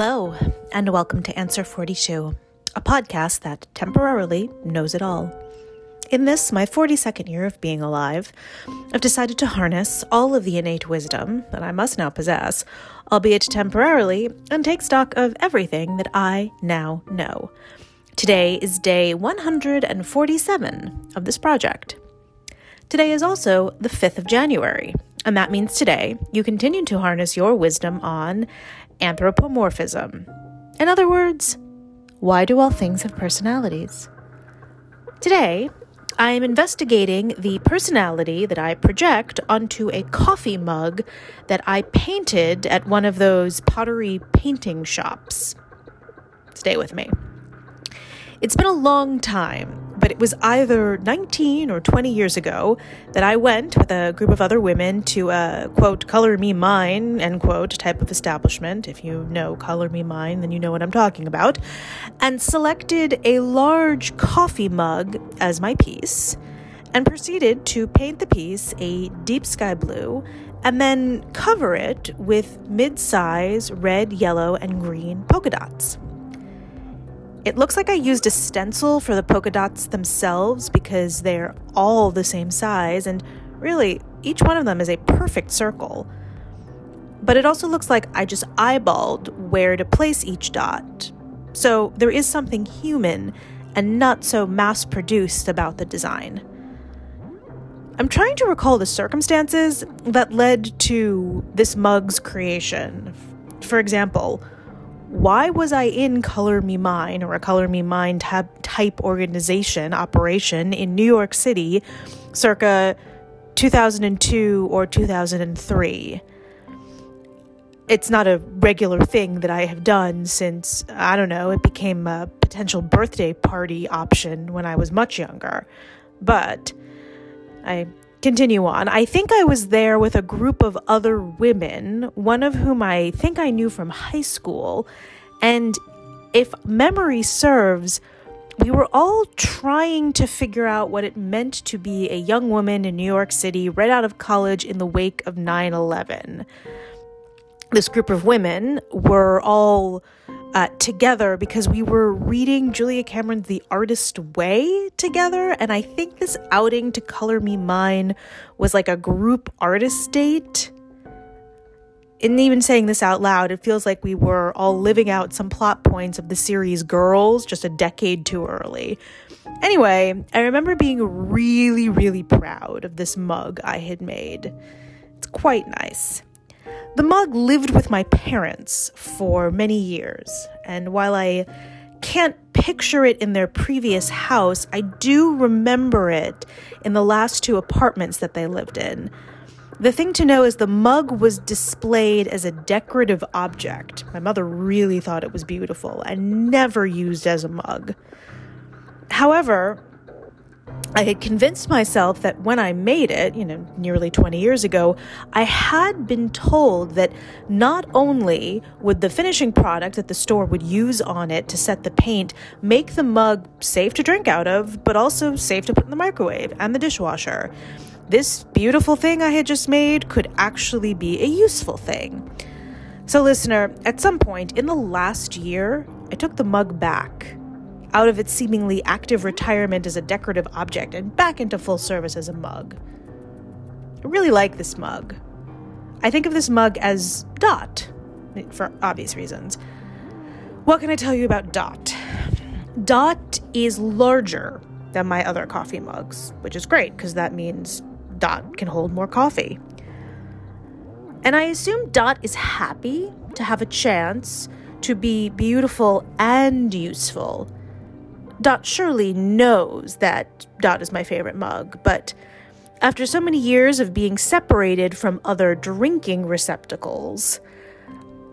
Hello, and welcome to Answer 42, a podcast that temporarily knows it all. In this, my 42nd year of being alive, I've decided to harness all of the innate wisdom that I must now possess, albeit temporarily, and take stock of everything that I now know. Today is day 147 of this project. Today is also the 5th of January, and that means today you continue to harness your wisdom on anthropomorphism. In other words, why do all things have personalities? Today, I am investigating the personality that I project onto a coffee mug that I painted at one of those pottery painting shops. Stay with me. It's been a long time it was either 19 or 20 years ago that I went with a group of other women to a quote, color me mine, end quote, type of establishment. If you know color me mine, then you know what I'm talking about, and selected a large coffee mug as my piece and proceeded to paint the piece a deep sky blue and then cover it with mid size red, yellow, and green polka dots. It looks like I used a stencil for the polka dots themselves because they're all the same size, and really, each one of them is a perfect circle. But it also looks like I just eyeballed where to place each dot. So there is something human and not so mass produced about the design. I'm trying to recall the circumstances that led to this mug's creation. For example, why was I in Color Me Mine or a Color Me Mine tab- type organization operation in New York City circa 2002 or 2003? It's not a regular thing that I have done since, I don't know, it became a potential birthday party option when I was much younger. But I continue on. I think I was there with a group of other women, one of whom I think I knew from high school. And if memory serves, we were all trying to figure out what it meant to be a young woman in New York City right out of college in the wake of 9 11. This group of women were all uh, together because we were reading Julia Cameron's The Artist Way together. And I think this outing to Color Me Mine was like a group artist date. And even saying this out loud, it feels like we were all living out some plot points of the series Girls just a decade too early. Anyway, I remember being really, really proud of this mug I had made. It's quite nice. The mug lived with my parents for many years, and while I can't picture it in their previous house, I do remember it in the last two apartments that they lived in. The thing to know is the mug was displayed as a decorative object. My mother really thought it was beautiful and never used as a mug. However, I had convinced myself that when I made it, you know, nearly 20 years ago, I had been told that not only would the finishing product that the store would use on it to set the paint make the mug safe to drink out of, but also safe to put in the microwave and the dishwasher. This beautiful thing I had just made could actually be a useful thing. So, listener, at some point in the last year, I took the mug back out of its seemingly active retirement as a decorative object and back into full service as a mug. I really like this mug. I think of this mug as Dot, for obvious reasons. What can I tell you about Dot? Dot is larger than my other coffee mugs, which is great because that means Dot can hold more coffee. And I assume Dot is happy to have a chance to be beautiful and useful Dot surely knows that Dot is my favorite mug, but after so many years of being separated from other drinking receptacles,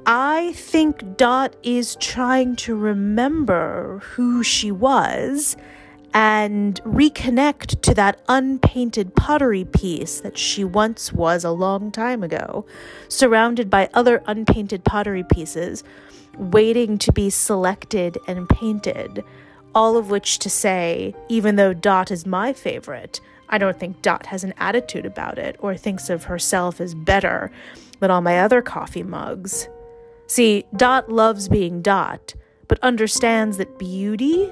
I think Dot is trying to remember who she was and reconnect to that unpainted pottery piece that she once was a long time ago, surrounded by other unpainted pottery pieces, waiting to be selected and painted all of which to say, even though Dot is my favorite, I don't think Dot has an attitude about it or thinks of herself as better than all my other coffee mugs. See, Dot loves being Dot, but understands that beauty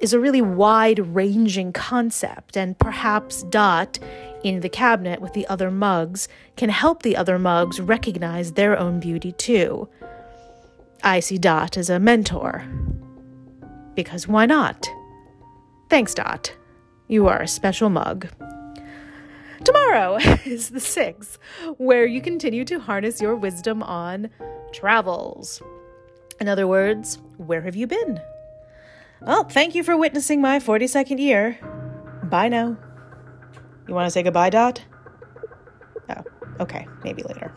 is a really wide ranging concept, and perhaps Dot, in the cabinet with the other mugs, can help the other mugs recognize their own beauty too. I see Dot as a mentor. Because why not? Thanks, Dot. You are a special mug. Tomorrow is the 6th, where you continue to harness your wisdom on travels. In other words, where have you been? Well, thank you for witnessing my 42nd year. Bye now. You want to say goodbye, Dot? Oh, okay, maybe later.